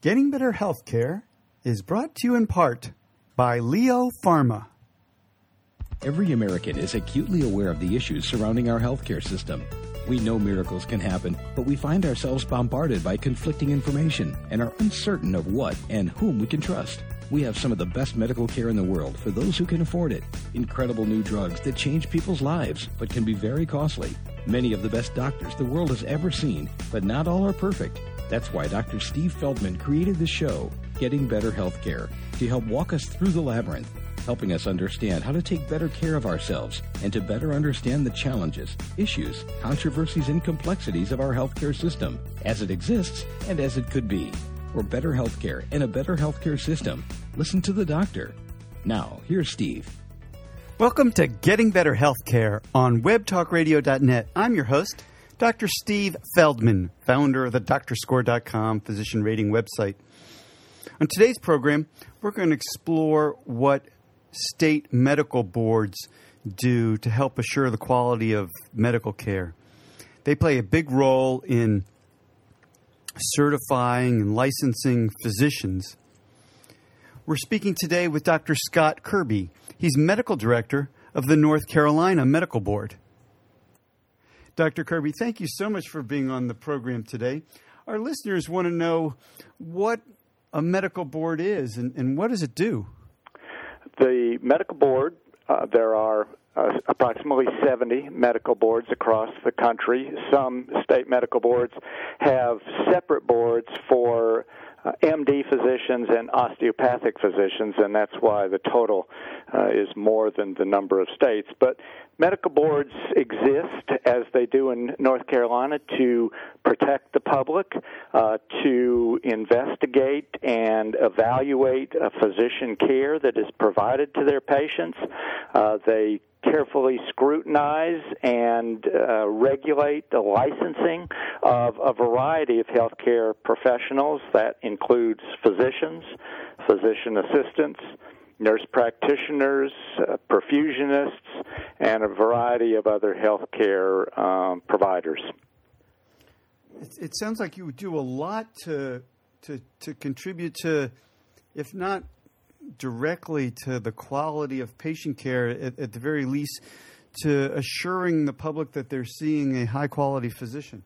Getting Better Healthcare is brought to you in part by Leo Pharma. Every American is acutely aware of the issues surrounding our healthcare system. We know miracles can happen, but we find ourselves bombarded by conflicting information and are uncertain of what and whom we can trust. We have some of the best medical care in the world for those who can afford it. Incredible new drugs that change people's lives, but can be very costly. Many of the best doctors the world has ever seen, but not all are perfect. That's why Dr. Steve Feldman created the show, Getting Better Healthcare, to help walk us through the labyrinth, helping us understand how to take better care of ourselves and to better understand the challenges, issues, controversies, and complexities of our healthcare system as it exists and as it could be. For better healthcare and a better healthcare system, listen to the doctor. Now, here's Steve. Welcome to Getting Better Healthcare on webtalkradio.net. I'm your host, Dr. Steve Feldman, founder of the doctorscore.com physician rating website. On today's program, we're going to explore what state medical boards do to help assure the quality of medical care. They play a big role in certifying and licensing physicians. We're speaking today with Dr. Scott Kirby. He's medical director of the North Carolina Medical Board. Dr. Kirby, thank you so much for being on the program today. Our listeners want to know what a medical board is and, and what does it do? The medical board, uh, there are uh, approximately 70 medical boards across the country. Some state medical boards have separate boards for uh, MD physicians and osteopathic physicians, and that's why the total uh, is more than the number of states. But medical boards exist, as they do in North Carolina, to protect the public, uh, to investigate and evaluate a physician care that is provided to their patients. Uh, they carefully scrutinize and uh, regulate the licensing of a variety of healthcare professionals. That includes physicians, physician assistants, nurse practitioners, uh, perfusionists, and a variety of other healthcare um, providers. It, it sounds like you do a lot to to to contribute to, if not directly to the quality of patient care, at, at the very least, to assuring the public that they're seeing a high quality physician?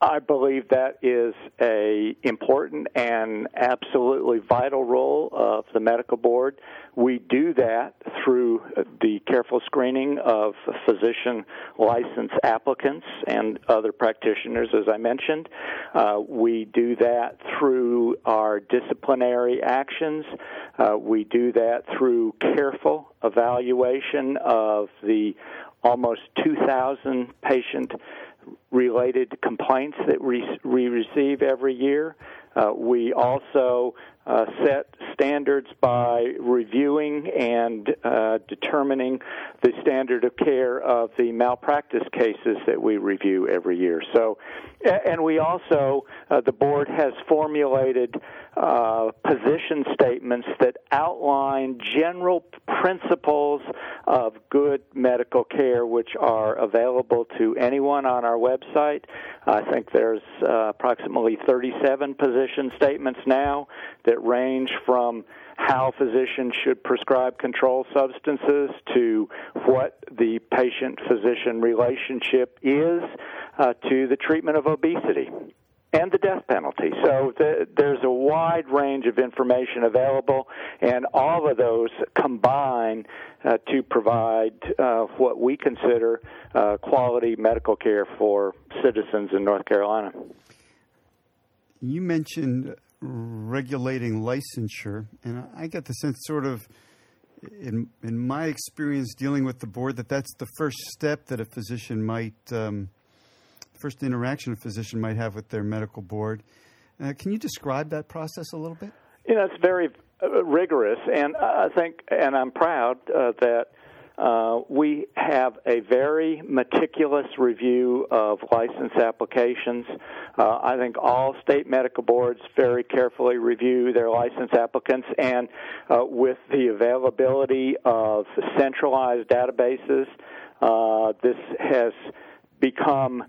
I believe that is a important and absolutely vital role of the medical board. We do that through the careful screening of physician license applicants and other practitioners, as I mentioned. Uh, we do that through our disciplinary actions. Uh, we do that through careful evaluation of the almost 2,000 patient related complaints that we we receive every year. Uh, we also uh, set standards by reviewing and uh, determining the standard of care of the malpractice cases that we review every year. So, and we also, uh, the board has formulated uh, position statements that outline general principles of good medical care, which are available to anyone on our website. I think there's uh, approximately 37 position statements now that range from how physicians should prescribe controlled substances to what the patient physician relationship is uh, to the treatment of obesity and the death penalty. So the, there's a wide range of information available, and all of those combine uh, to provide uh, what we consider uh, quality medical care for citizens in North Carolina. You mentioned regulating licensure, and I get the sense, sort of, in in my experience dealing with the board, that that's the first step that a physician might, um, first interaction a physician might have with their medical board. Uh, can you describe that process a little bit? You know, it's very uh, rigorous, and I think, and I'm proud uh, that uh, we have a very meticulous review of license applications. Uh, I think all state medical boards very carefully review their license applicants, and uh, with the availability of centralized databases, uh, this has become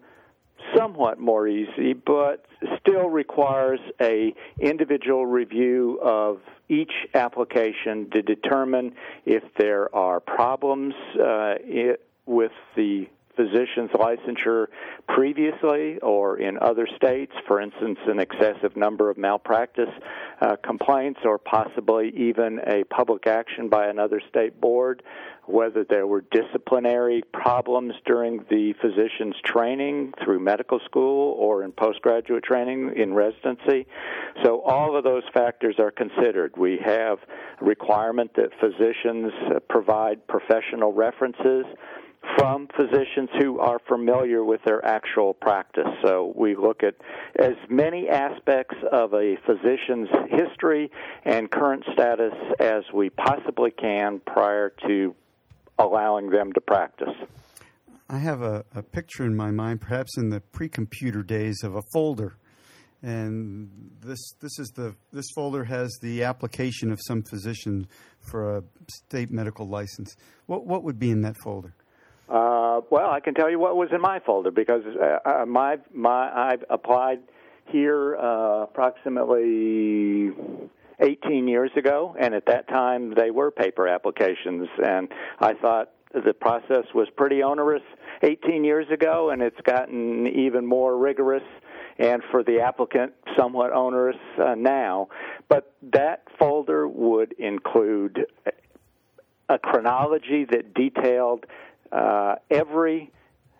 somewhat more easy, but still requires a individual review of each application to determine if there are problems uh, it, with the physician's licensure previously or in other states, for instance, an excessive number of malpractice uh, complaints or possibly even a public action by another state board, whether there were disciplinary problems during the physician's training through medical school or in postgraduate training in residency. So all of those factors are considered. We have a requirement that physicians provide professional references from physicians who are familiar with their actual practice. So we look at as many aspects of a physician's history and current status as we possibly can prior to allowing them to practice. I have a, a picture in my mind, perhaps in the pre-computer days, of a folder, and this this is the this folder has the application of some physician for a state medical license. What what would be in that folder? Uh, well, I can tell you what was in my folder because uh, uh my my I've applied here uh, approximately 18 years ago, and at that time they were paper applications, and I thought the process was pretty onerous 18 years ago, and it's gotten even more rigorous and for the applicant somewhat onerous uh, now. But that folder would include a chronology that detailed uh, every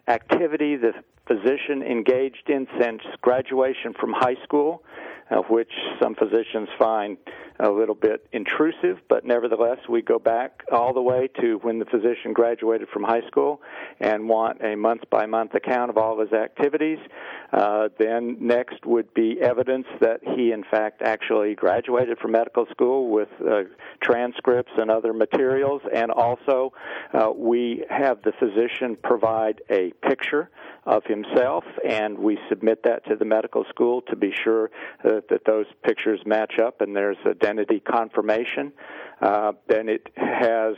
activity the physician engaged in since graduation from high school, uh, which some physicians find a little bit intrusive, but nevertheless, we go back all the way to when the physician graduated from high school and want a month by month account of all his activities. Uh, then next would be evidence that he, in fact, actually graduated from medical school with uh, transcripts and other materials. And also, uh, we have the physician provide a picture of himself, and we submit that to the medical school to be sure that, that those pictures match up and there's identity confirmation. Uh, then it has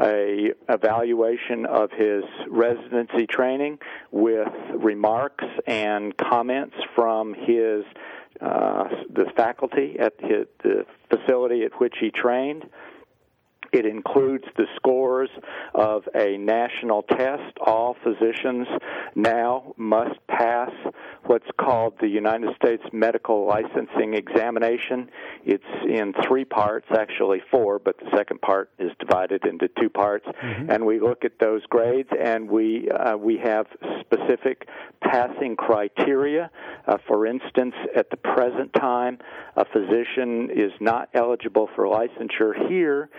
a evaluation of his residency training with remarks and comments from his uh, the faculty at his, the facility at which he trained. It includes the scores of a national test. All physicians now must pass what's called the United States Medical Licensing Examination. It's in three parts, actually four, but the second part is divided into two parts. Mm-hmm. And we look at those grades, and we uh, we have specific passing criteria. Uh, for instance, at the present time, a physician is not eligible for licensure here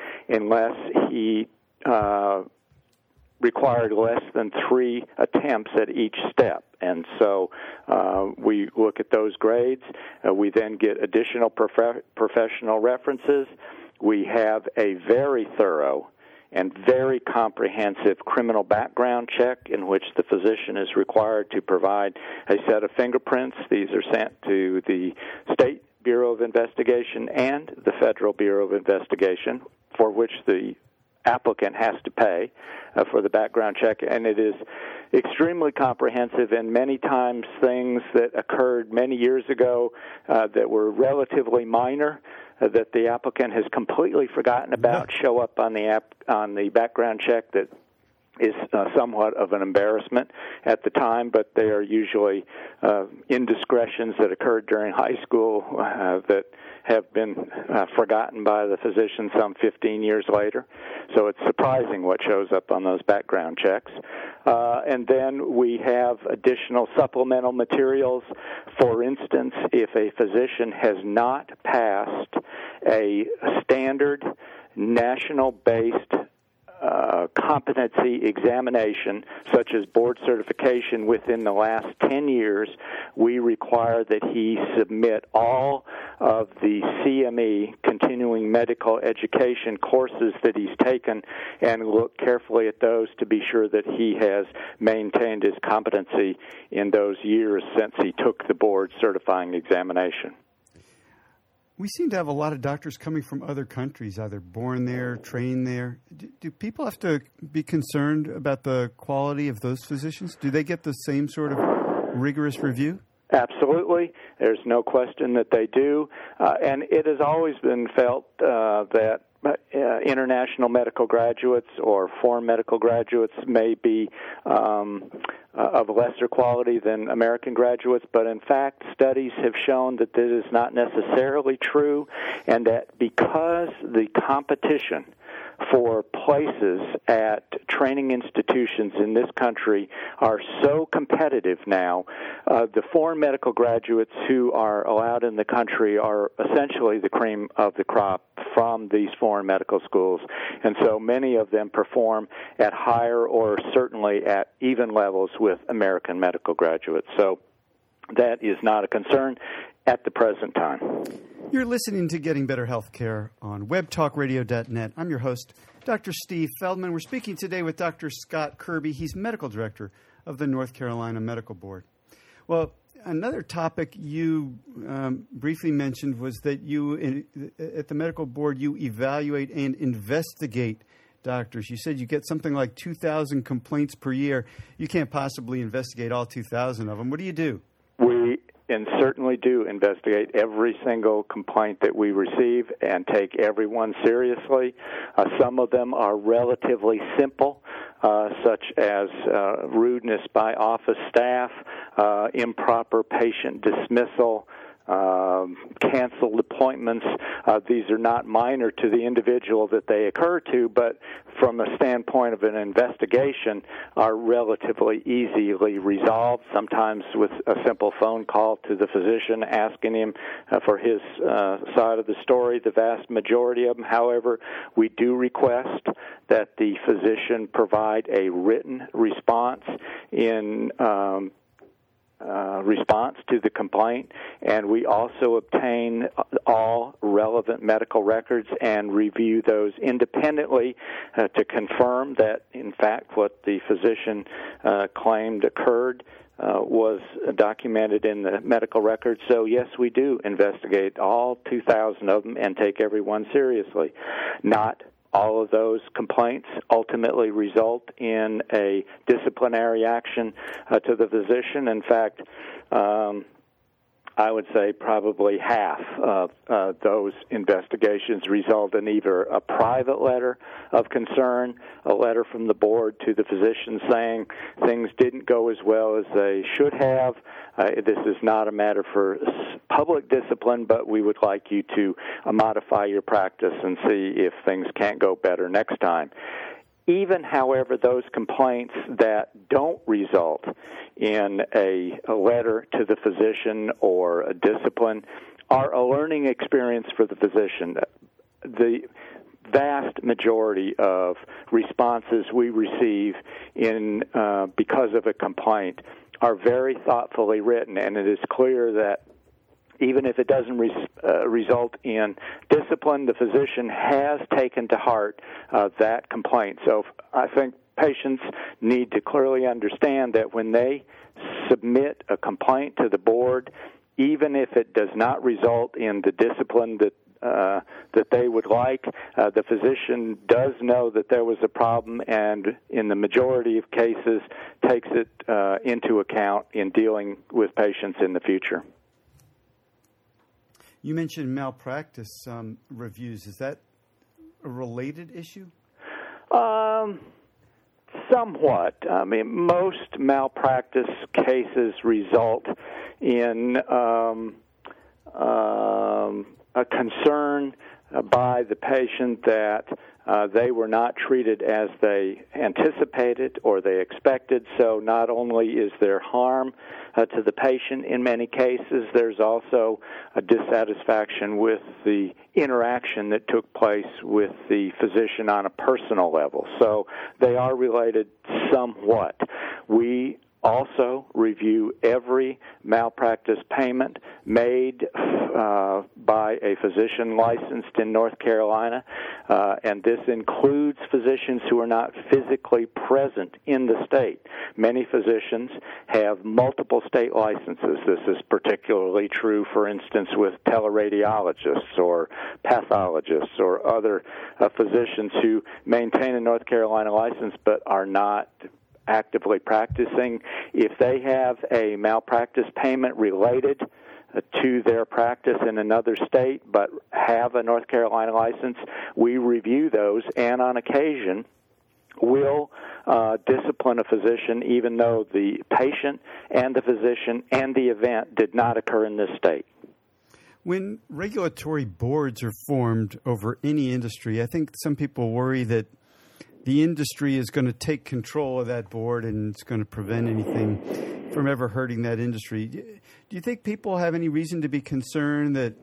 unless he uh, required less than three attempts at each step. And so uh, we look at those grades. Uh, we then get additional prof- professional references. We have a very thorough and very comprehensive criminal background check in which the physician is required to provide a set of fingerprints. These are sent to the State Bureau of Investigation and the Federal Bureau of Investigation, for which the applicant has to pay uh, for the background check, and it is extremely comprehensive. And many times, things that occurred many years ago uh, that were relatively minor. Uh, that the applicant has completely forgotten about show up on the app on the background check that is uh, somewhat of an embarrassment at the time, but they are usually uh, indiscretions that occurred during high school uh, that have been uh, forgotten by the physician some 15 years later. So it's surprising what shows up on those background checks. Uh, and then we have additional supplemental materials. For instance, if a physician has not passed a standard national based uh, competency examination, such as board certification, within the last 10 years, we require that he submit all of the CME, continuing medical education courses that he's taken, and look carefully at those to be sure that he has maintained his competency in those years since he took the board certifying examination. We seem to have a lot of doctors coming from other countries, either born there, trained there. Do, do, people have to be concerned about the quality of those physicians? Do they get the same sort of rigorous review? Absolutely. There's no question that they do. Uh, and it has always been felt uh, that uh, international medical graduates or foreign medical graduates may be um, uh, of lesser quality than American graduates, but in fact, studies have shown that this is not necessarily true, and that because the competition for places at training institutions in this country are so competitive now. Uh, the foreign medical graduates who are allowed in the country are essentially the cream of the crop from these foreign medical schools. And so many of them perform at higher or certainly at even levels with American medical graduates. So that is not a concern at the present time. You're listening to Getting Better Healthcare on webtalkradio.net. I'm your host, Dr. Steve Feldman. We're speaking today with Dr. Scott Kirby. He's medical director of the North Carolina Medical Board. Well, another topic you um, briefly mentioned was that you, in, at the medical board, you evaluate and investigate doctors. You said you get something like 2,000 complaints per year. You can't possibly investigate all 2,000 of them. What do you do? We and certainly do investigate every single complaint that we receive and take everyone seriously. Uh, some of them are relatively simple, uh, such as uh, rudeness by office staff, uh, improper patient dismissal, um, canceled appointments. Uh, these are not minor to the individual that they occur to, but from the standpoint of an investigation, are relatively easily resolved. Sometimes with a simple phone call to the physician asking him uh, for his uh, side of the story. The vast majority of them, however, we do request that the physician provide a written response in um, uh, response to the complaint, and we also obtain all relevant medical records and review those independently uh, to confirm that, in fact, what the physician uh, claimed occurred. Uh, was documented in the medical records. So, yes, we do investigate all 2,000 of them and take everyone seriously. Not all of those complaints ultimately result in a disciplinary action uh, to the physician. In fact, um, I would say probably half of uh, those investigations result in either a private letter of concern, a letter from the board to the physician saying things didn't go as well as they should have. Uh, this is not a matter for public discipline, but we would like you to uh, modify your practice and see if things can't go better next time even, however, those complaints that don't result in a, a letter to the physician or a discipline are a learning experience for the physician. The vast majority of responses we receive in uh, because of a complaint are very thoughtfully written, and it is clear that even if it doesn't res- uh, result in discipline, the physician has taken to heart uh, that complaint. So I think patients need to clearly understand that when they submit a complaint to the board, even if it does not result in the discipline that uh, that they would like. Uh, the physician does know that there was a problem, and in the majority of cases, takes it uh, into account in dealing with patients in the future. You mentioned malpractice um, reviews. Is that a related issue? Um, somewhat. I mean, most malpractice cases result in um, um, a concern by the patient that uh, they were not treated as they anticipated or they expected. So not only is there harm uh, to the patient in many cases, there's also a dissatisfaction with the interaction that took place with the physician on a personal level. So they are related somewhat. We also review every malpractice payment made uh, by a physician licensed in North Carolina, uh, and this includes physicians who are not physically present in the state. Many physicians have multiple state licenses. This is particularly true, for instance, with teleradiologists or pathologists or other uh, physicians who maintain a North Carolina license but are not actively practicing. If they have a malpractice payment related uh, to their practice in another state but have a North Carolina license, we review those and on occasion will uh, discipline a physician even though the patient and the physician and the event did not occur in this state. When regulatory boards are formed over any industry, I think some people worry that the industry is going to take control of that board and it's going to prevent anything from ever hurting that industry. Do you think people have any reason to be concerned that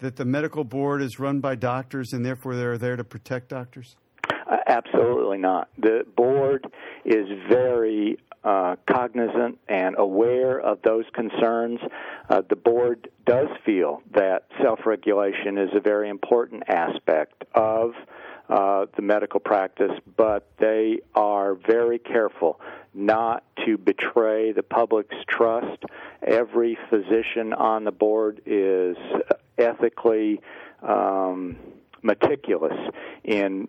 that the medical board is run by doctors and therefore they're there to protect doctors? Uh, absolutely not. The board is very uh, cognizant and aware of those concerns. Uh, the board does feel that self regulation is a very important aspect of uh, the medical practice, but they are very careful not to betray the public's trust. Every physician on the board is ethically um, meticulous in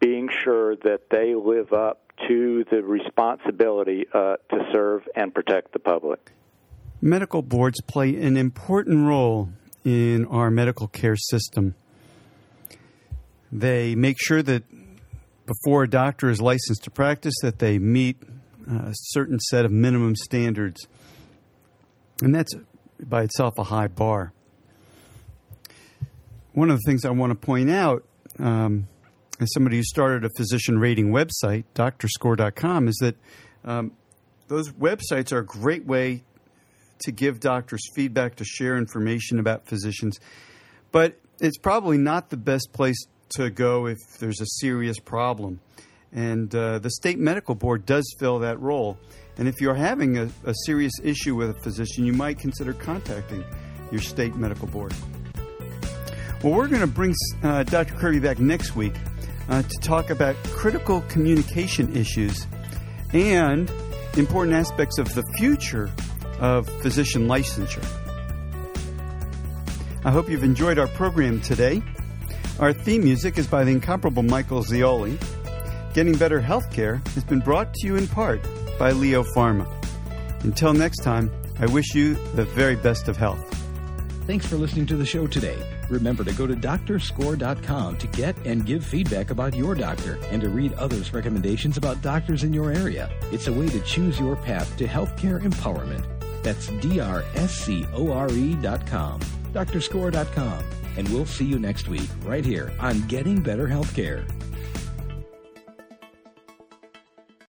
being sure that they live up to the responsibility uh, to serve and protect the public. Medical boards play an important role in our medical care system. They make sure that before a doctor is licensed to practice that they meet a certain set of minimum standards. And that's by itself a high bar. One of the things I want to point out um, as somebody who started a physician rating website, doctorscore.com, is that um, those websites are a great way to give doctors feedback, to share information about physicians. But it's probably not the best place to go if there's a serious problem. And uh, the state medical board does fill that role. And if you're having a, a serious issue with a physician, you might consider contacting your state medical board. Well, we're going to bring uh, Dr. Kirby back next week uh, to talk about critical communication issues and important aspects of the future of physician licensure. I hope you've enjoyed our program today. Our theme music is by the incomparable Michael Zioli. Getting Better Healthcare has been brought to you in part by Leo Pharma. Until next time, I wish you the very best of health. Thanks for listening to the show today. Remember to go to doctorscore.com to get and give feedback about your doctor and to read others' recommendations about doctors in your area. It's a way to choose your path to healthcare empowerment. That's D-R-S-C-O-R-E.com, doctorscore.com. And we'll see you next week right here on Getting Better Healthcare.